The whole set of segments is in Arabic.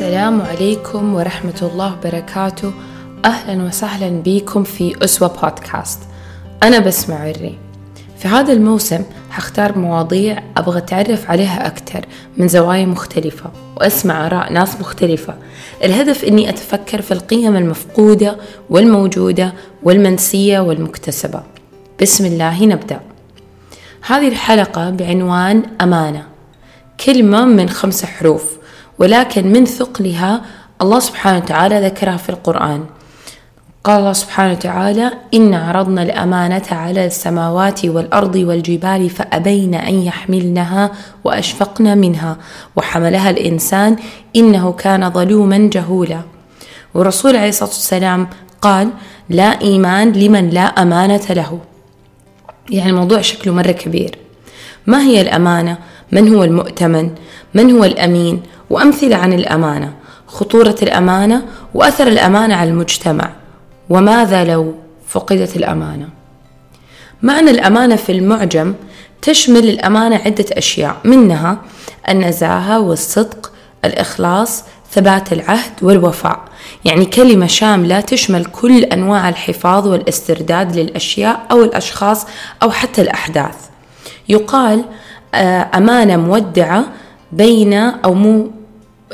السلام عليكم ورحمة الله وبركاته. أهلا وسهلا بكم في أسوة بودكاست. أنا بسمة عري. في هذا الموسم حختار مواضيع أبغى أتعرف عليها أكثر من زوايا مختلفة وأسمع آراء ناس مختلفة. الهدف أني أتفكر في القيم المفقودة والموجودة والمنسية والمكتسبة. بسم الله نبدأ. هذه الحلقة بعنوان أمانة. كلمة من خمس حروف. ولكن من ثقلها الله سبحانه وتعالى ذكرها في القرآن قال الله سبحانه وتعالى إن عرضنا الأمانة على السماوات والأرض والجبال فأبين أن يحملنها وأشفقن منها وحملها الإنسان إنه كان ظلوما جهولا والرسول عليه الصلاة والسلام قال لا إيمان لمن لا أمانة له يعني الموضوع شكله مرة كبير ما هي الأمانة؟ من هو المؤتمن؟ من هو الأمين؟ وأمثلة عن الأمانة خطورة الأمانة وأثر الأمانة على المجتمع. وماذا لو فقدت الأمانة؟ معنى الأمانة في المعجم تشمل الأمانة عدة أشياء منها النزاهة والصدق الإخلاص ثبات العهد والوفاء. يعني كلمة شاملة تشمل كل أنواع الحفاظ والاسترداد للأشياء أو الأشخاص أو حتى الأحداث. يقال آه، أمانة مودعة بين أو مو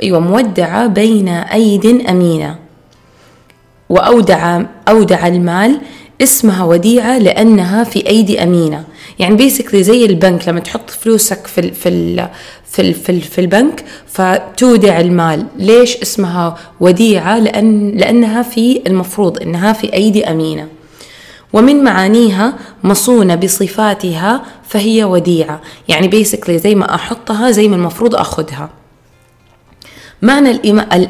أيوة مودعة بين أيد أمينة. وأودع أودع المال اسمها وديعة لأنها في أيدي أمينة. يعني بيسكلي زي البنك لما تحط فلوسك في ال في ال في ال في, ال في البنك فتودع المال. ليش اسمها وديعة؟ لأن لأنها في المفروض إنها في أيدي أمينة. ومن معانيها مصونة بصفاتها فهي وديعة. يعني بيسكلي زي ما أحطها زي ما المفروض أخذها. معنى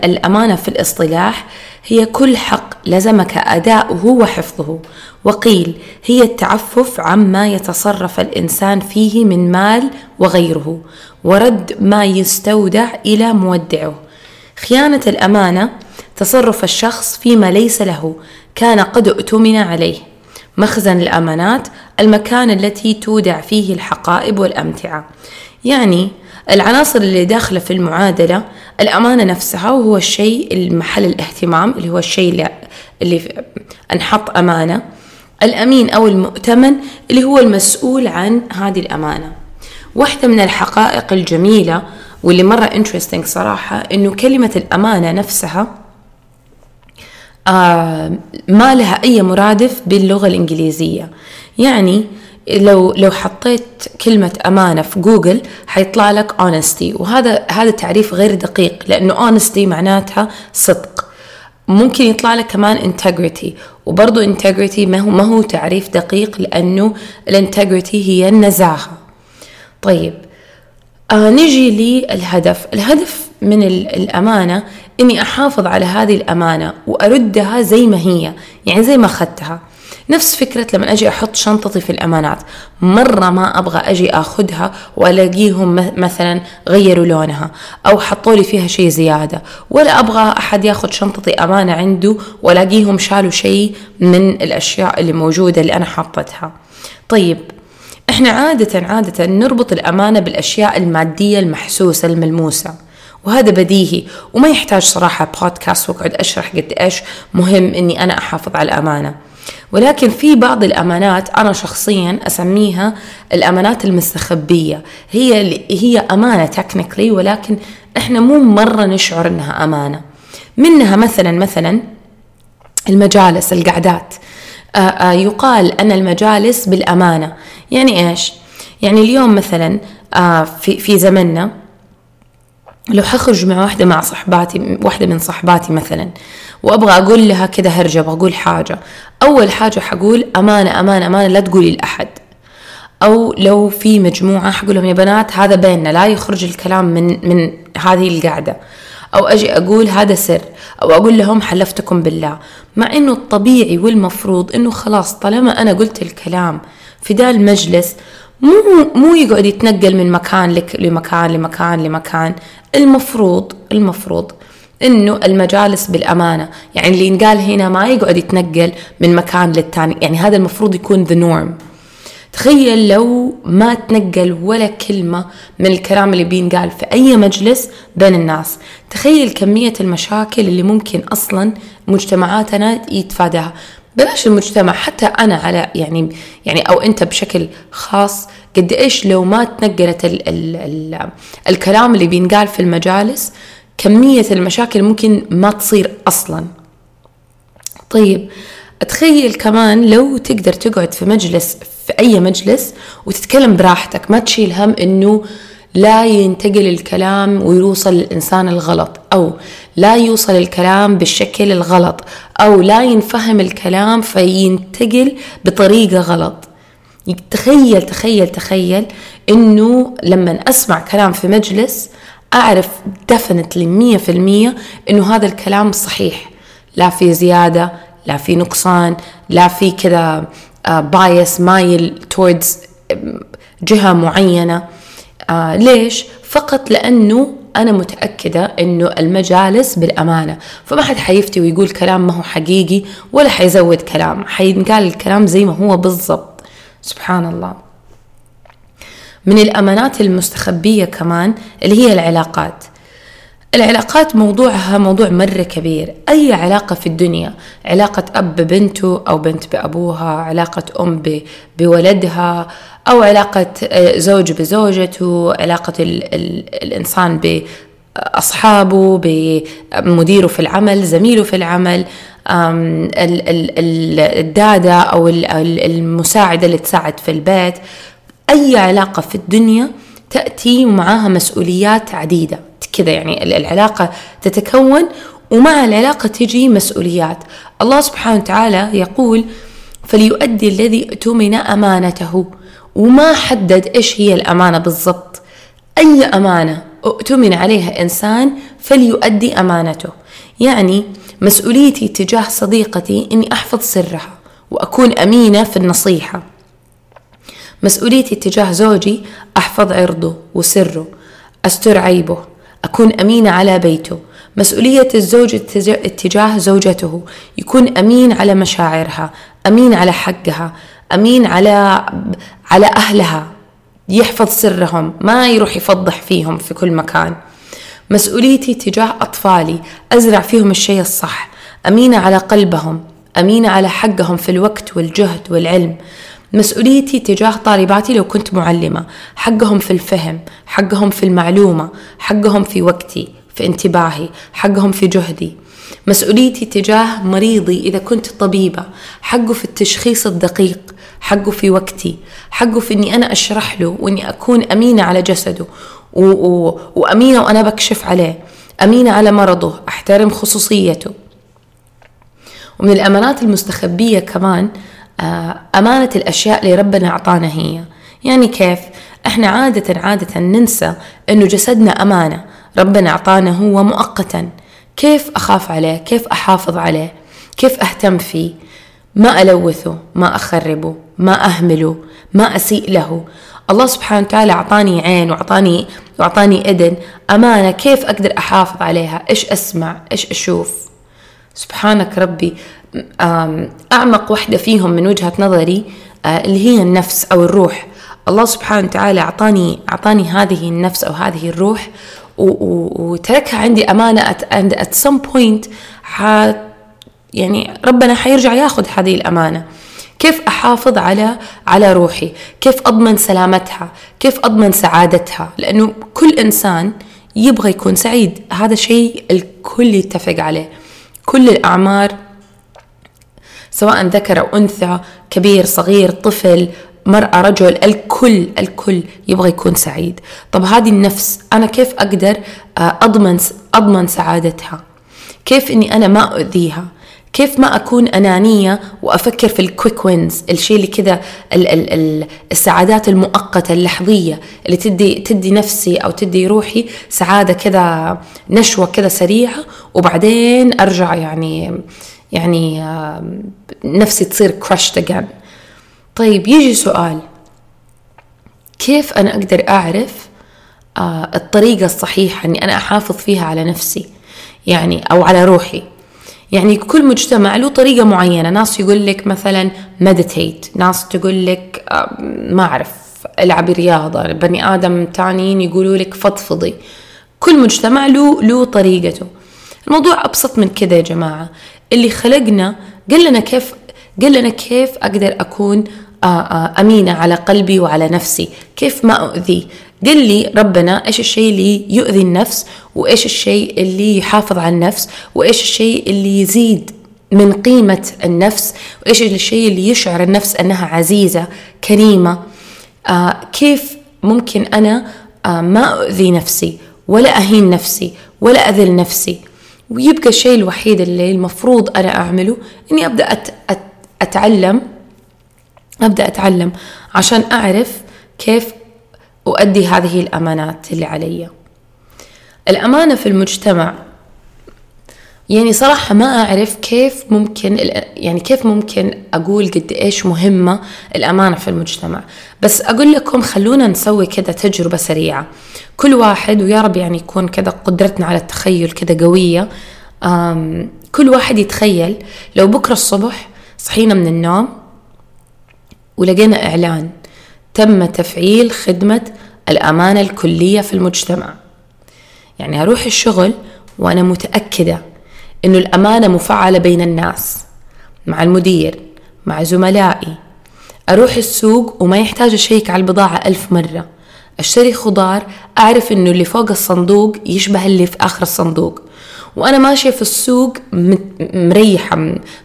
الأمانة في الاصطلاح هي كل حق لزمك أداؤه وحفظه. وقيل هي التعفف عما يتصرف الإنسان فيه من مال وغيره ورد ما يستودع إلى مودعه. خيانة الأمانة تصرف الشخص فيما ليس له كان قد اؤتمن عليه. مخزن الأمانات المكان التي تودع فيه الحقائب والأمتعة. يعني العناصر اللي داخلة في المعادلة الأمانة نفسها وهو الشيء المحل الاهتمام اللي هو الشيء اللي, اللي أنحط أمانة. الأمين أو المؤتمن اللي هو المسؤول عن هذه الأمانة. واحدة من الحقائق الجميلة واللي مرة interesting صراحة إنه كلمة الأمانة نفسها آه ما لها أي مرادف باللغة الإنجليزية. يعني لو لو حطيت كلمة أمانة في جوجل حيطلع لك honesty. وهذا هذا تعريف غير دقيق لأنه honesty معناتها صدق. ممكن يطلع لك كمان integrity. وبرضه integrity ما هو ما هو تعريف دقيق لأنه الانتجريتي هي النزاهة. طيب آه نجي للهدف. الهدف من الأمانة إني أحافظ على هذه الأمانة وأردها زي ما هي يعني زي ما أخذتها. نفس فكرة لما أجي أحط شنطتي في الأمانات. مرة ما أبغى أجي أخذها وألاقيهم مثلا غيروا لونها أو حطوا لي فيها شيء زيادة. ولا أبغى أحد ياخذ شنطتي أمانة عنده وألاقيهم شالوا شيء من الأشياء اللي موجودة اللي أنا حطتها طيب إحنا عادة عادة نربط الأمانة بالأشياء المادية المحسوسة الملموسة. وهذا بديهي. وما يحتاج صراحة بودكاست وأقعد أشرح قد إيش مهم إني أنا أحافظ على الأمانة. ولكن في بعض الأمانات أنا شخصيا أسميها الأمانات المستخبية. هي هي أمانة تكنيكلي ولكن إحنا مو مرة نشعر إنها أمانة. منها مثلا مثلا المجالس القعدات. يقال أن المجالس بالأمانة. يعني إيش؟ يعني اليوم مثلا في في زمننا لو حخرج مع واحدة مع صحباتي واحدة من صحباتي مثلا وأبغى أقول لها كذا هرجة أبغى أقول حاجة أول حاجة حقول أمانة أمانة أمانة لا تقولي لأحد. أو لو في مجموعة حقول لهم يا بنات هذا بيننا لا يخرج الكلام من من هذه القعدة أو أجي أقول هذا سر أو أقول لهم حلفتكم بالله. مع إنه الطبيعي والمفروض إنه خلاص طالما أنا قلت الكلام في ذا المجلس مو مو يقعد يتنقل من مكان لك لمكان لمكان لمكان. المفروض المفروض إنه المجالس بالأمانة يعني اللي ينقال هنا ما يقعد يتنقل من مكان للتاني يعني هذا المفروض يكون ذا نورم تخيل لو ما تنقل ولا كلمة من الكلام اللي بينقال في أي مجلس بين الناس. تخيل كمية المشاكل اللي ممكن أصلا مجتمعاتنا يتفاداها. بلاش المجتمع حتى أنا على يعني يعني أو أنت بشكل خاص قد إيش لو ما تنقلت ال ال ال الكلام اللي بينقال في المجالس كمية المشاكل ممكن ما تصير أصلا. طيب أتخيل كمان لو تقدر تقعد في مجلس في أي مجلس وتتكلم براحتك ما تشيل هم إنه لا ينتقل الكلام ويوصل للإنسان الغلط أو لا يوصل الكلام بالشكل الغلط أو لا ينفهم الكلام فينتقل بطريقة غلط. تخيل تخيل تخيل إنه لما أسمع كلام في مجلس أعرف دفنتلي مية في المية إنه هذا الكلام صحيح. لا في زيادة لا في نقصان لا في كذا بايس مايل توردز جهة معينة. آه ليش؟ فقط لأنه أنا متأكدة إنه المجالس بالأمانة. فما حد حيفتي ويقول كلام ما هو حقيقي ولا حيزود كلام. حينقال الكلام زي ما هو بالضبط. سبحان الله من الأمانات المستخبية كمان اللي هي العلاقات. العلاقات موضوعها موضوع مرة كبير. أي علاقة في الدنيا؟ علاقة أب ببنته أو بنت بأبوها علاقة أم بولدها أو علاقة آه، زوج بزوجته علاقة ال ال الإنسان بأصحابه بمديره في العمل زميله في العمل الدادة أو المساعدة اللي تساعد في البيت. أي علاقة في الدنيا تأتي ومعها مسؤوليات عديدة. كذا يعني العلاقة تتكون ومع العلاقة تجي مسؤوليات. الله سبحانه وتعالى يقول فليؤدي الذي اؤتمن أمانته. وما حدد إيش هي الأمانة بالضبط. أي أمانة اؤتمن عليها إنسان فليؤدي أمانته. يعني مسؤوليتي تجاه صديقتي إني أحفظ سرها وأكون أمينة في النصيحة. مسؤوليتي تجاه زوجي أحفظ عرضه وسره أستر عيبه. أكون أمينة على بيته. مسؤولية الزوج اتجاه زوجته. يكون أمين على مشاعرها. أمين على حقها. أمين على على أهلها. يحفظ سرهم. ما يروح يفضح فيهم في كل مكان. مسؤوليتي تجاه أطفالي. أزرع فيهم الشيء الصح. أمينة على قلبهم. أمينة على حقهم في الوقت والجهد والعلم. مسؤوليتي تجاه طالباتي لو كنت معلمة. حقهم في الفهم حقهم في المعلومة حقهم في وقتي في انتباهي حقهم في جهدي. مسؤوليتي تجاه مريضي إذا كنت طبيبة. حقه في التشخيص الدقيق حقه في وقتي. حقه في أني أنا أشرح له وأني أكون أمينة على جسده. و... و... وأمينة وأنا بكشف عليه. أمينة على مرضه. أحترم خصوصيته. ومن الأمانات المستخبية كمان أمانة الأشياء اللي ربنا أعطانا هي يعني كيف؟ إحنا عادة عادة ننسى إنه جسدنا أمانة ربنا أعطانا هو مؤقتا كيف أخاف عليه؟ كيف أحافظ عليه؟ كيف أهتم فيه؟ ما ألوثه ما أخربه ما أهمله ما أسيء له الله سبحانه وتعالى أعطاني عين وأعطاني وأعطاني إذن أمانة كيف أقدر أحافظ عليها إيش أسمع إيش أشوف سبحانك ربي أعمق وحدة فيهم من وجهة نظري آه، اللي هي النفس أو الروح. الله سبحانه وتعالى أعطاني أعطاني هذه النفس أو هذه الروح وتركها عندي أمانة at, at some point يعني ربنا حيرجع ياخذ هذه الأمانة. كيف أحافظ على على روحي؟ كيف أضمن سلامتها؟ كيف أضمن سعادتها؟ لأنه كل إنسان يبغى يكون سعيد. هذا شيء الكل يتفق عليه. كل الأعمار سواء ذكر أو أنثى كبير صغير طفل مرأة رجل الكل الكل يبغى يكون سعيد. طب هذه النفس أنا كيف أقدر آه، أضمن أضمن سعادتها؟ كيف إني أنا ما أؤذيها؟ كيف ما أكون أنانية وأفكر في الكويك وينز الشيء اللي كذا السعادات المؤقتة اللحظية اللي تدي تدي نفسي أو تدي روحي سعادة كذا نشوة كذا سريعة وبعدين أرجع يعني يعني نفسي تصير crushed again. طيب يجي سؤال. كيف أنا أقدر أعرف آه، الطريقة الصحيحة أني أنا أحافظ فيها على نفسي؟ يعني أو على روحي. يعني كل مجتمع له طريقة معينة. ناس يقول لك مثلا مديتيت ناس تقول لك ما أعرف العبي رياضة. بني آدم تانيين يقولوا لك فضفضي. كل مجتمع له له طريقته. الموضوع أبسط من كذا يا جماعة. اللي خلقنا قال لنا كيف قال لنا كيف أقدر أكون آه، آه، أمينة على قلبي وعلى نفسي. كيف ما أؤذي؟ قل لي ربنا إيش الشيء اللي يؤذي النفس وإيش الشيء اللي يحافظ على النفس وإيش الشيء اللي يزيد من قيمة النفس وإيش الشيء اللي يشعر النفس أنها عزيزة كريمة. آه كيف ممكن أنا آه ما أؤذي نفسي ولا أهين نفسي ولا أذل نفسي؟ ويبقى الشيء الوحيد اللي المفروض أنا أعمله إني أبدأ أت أت أتعلم أبدأ أتعلم عشان أعرف كيف أؤدي هذه الأمانات اللي علي. الأمانة في المجتمع يعني صراحة ما أعرف كيف ممكن يعني كيف ممكن أقول قد إيش مهمة الأمانة في المجتمع. بس أقول لكم خلونا نسوي كذا تجربة سريعة. كل واحد ويا رب يعني يكون كذا قدرتنا على التخيل كذا قوية. كل واحد يتخيل لو بكرة الصبح صحينا من النوم ولقينا إعلان تم تفعيل خدمة الأمانة الكلية في المجتمع. يعني أروح الشغل وأنا متأكدة إنه الأمانة مفعلة بين الناس مع المدير مع زملائي. أروح السوق وما يحتاج أشيك على البضاعة ألف مرة. أشتري خضار أعرف إنه اللي فوق الصندوق يشبه اللي في آخر الصندوق. وأنا ماشية في السوق مريحة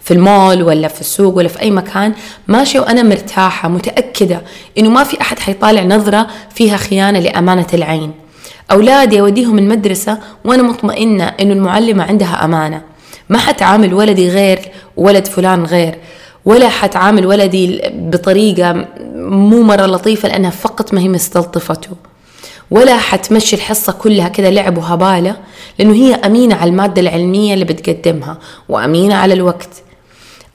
في المول ولا في السوق ولا في أي مكان ماشية وأنا مرتاحة متأكدة إنه ما في أحد حيطالع نظرة فيها خيانة لأمانة العين. أولادي أوديهم المدرسة وأنا مطمئنة إنه المعلمة عندها أمانة. ما حتعامل ولدي غير ولد فلان غير ولا حتعامل ولدي بطريقة مو مرة لطيفة لأنها فقط ما هي مستلطفته. ولا حتمشي الحصة كلها كذا لعب وهبالة لأنه هي أمينة على المادة العلمية اللي بتقدمها وأمينة على الوقت.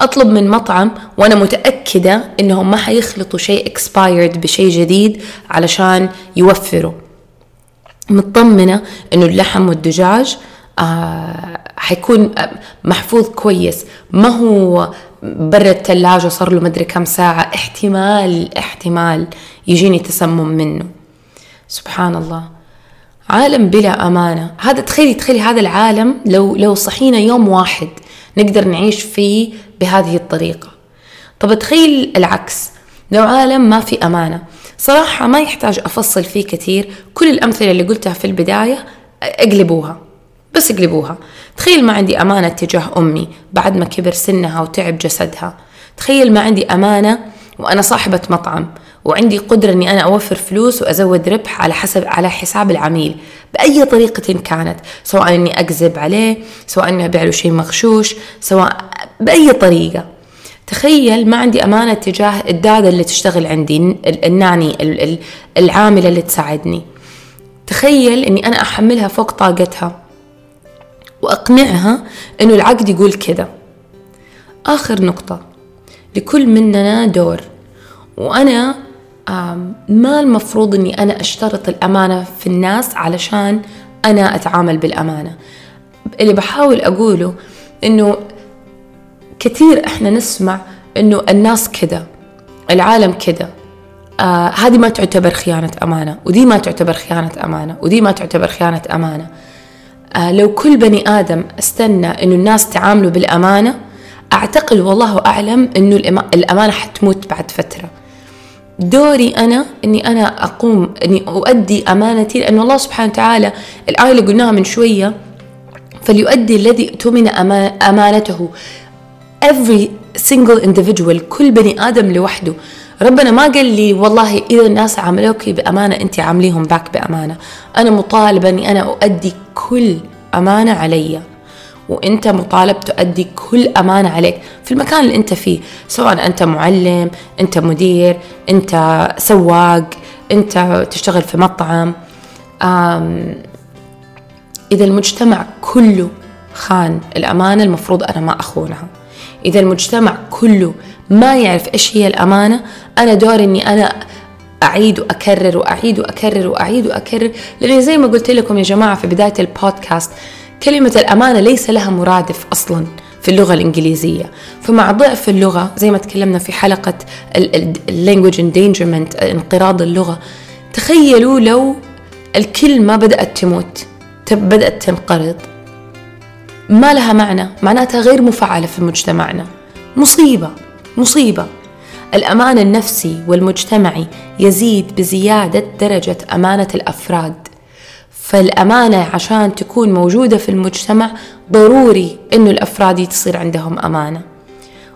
أطلب من مطعم وأنا متأكدة إنهم ما حيخلطوا شيء expired بشيء جديد علشان يوفروا. مطمنة إنه اللحم والدجاج آه حيكون محفوظ كويس. ما هو برا الثلاجة صار له مدري كم ساعة احتمال احتمال يجيني تسمم منه. سبحان الله. عالم بلا أمانة. هذا تخيلي تخيلي هذا العالم لو لو صحينا يوم واحد نقدر نعيش فيه بهذه الطريقة. طب تخيل العكس. لو عالم ما في أمانة صراحة ما يحتاج أفصل فيه كثير. كل الأمثلة اللي قلتها في البداية اقلبوها بس اقلبوها. تخيل ما عندي أمانة تجاه أمي بعد ما كبر سنها وتعب جسدها. تخيل ما عندي أمانة وأنا صاحبة مطعم وعندي قدرة إني أنا أوفر فلوس وأزود ربح على حسب على حساب العميل. بأي طريقة كانت. سواء إني أكذب عليه سواء إني أبيع له شيء مغشوش سواء بأي طريقة. تخيل ما عندي أمانة تجاه الدادة اللي تشتغل عندي الناني العاملة اللي تساعدني. تخيل إني أنا أحملها فوق طاقتها وأقنعها إنه العقد يقول كذا. آخر نقطة. لكل مننا دور. وأنا ما المفروض إني أنا أشترط الأمانة في الناس علشان أنا أتعامل بالأمانة. اللي بحاول أقوله إنه كثير إحنا نسمع إنه الناس كذا العالم كذا. آه هذه ما تعتبر خيانة أمانة ودي ما تعتبر خيانة أمانة ودي ما تعتبر خيانة أمانة. آه لو كل بني آدم استنى إنه الناس تعاملوا بالأمانة أعتقد والله أعلم إنه الأمانة حتموت بعد فترة. دوري أنا أني أنا أقوم أني أؤدي أمانتي لأن الله سبحانه وتعالى الآية اللي قلناها من شوية فليؤدي الذي اؤتمن أمانته. Every single individual كل بني آدم لوحده. ربنا ما قال لي والله إذا الناس عاملوك بأمانة أنت عامليهم باك بأمانة. أنا مطالبة أني أنا أؤدي كل أمانة عليّ. وأنت مطالب تؤدي كل أمانة عليك في المكان اللي أنت فيه. سواء أنت معلم أنت مدير أنت سواق أنت تشتغل في مطعم. إذا المجتمع كله خان الأمانة المفروض أنا ما أخونها. إذا المجتمع كله ما يعرف إيش هي الأمانة أنا دوري إني أنا أعيد وأكرر وأعيد وأكرر وأعيد وأكرر لأن زي ما قلت لكم يا جماعة في بداية البودكاست كلمة الأمانة ليس لها مرادف أصلا في اللغة الإنجليزية. فمع ضعف اللغة زي ما تكلمنا في حلقة language endangerment انقراض اللغة تخيلوا لو الكلمة بدأت تموت بدأت تنقرض. ما لها معنى. معناتها غير مفعلة في مجتمعنا. مصيبة مصيبة. الأمان النفسي والمجتمعي يزيد بزيادة درجة أمانة الأفراد. فالأمانة عشان تكون موجودة في المجتمع ضروري إنه الأفراد تصير عندهم أمانة.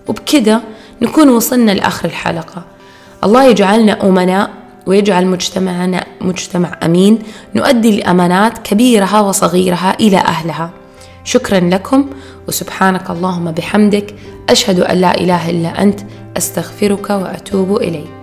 وبكده نكون وصلنا لآخر الحلقة. الله يجعلنا أمناء ويجعل مجتمعنا مجتمع أمين. نؤدي الأمانات كبيرها وصغيرها إلى أهلها. شكرا لكم وسبحانك اللهم بحمدك أشهد أن لا إله إلا أنت أستغفرك وأتوب إليك.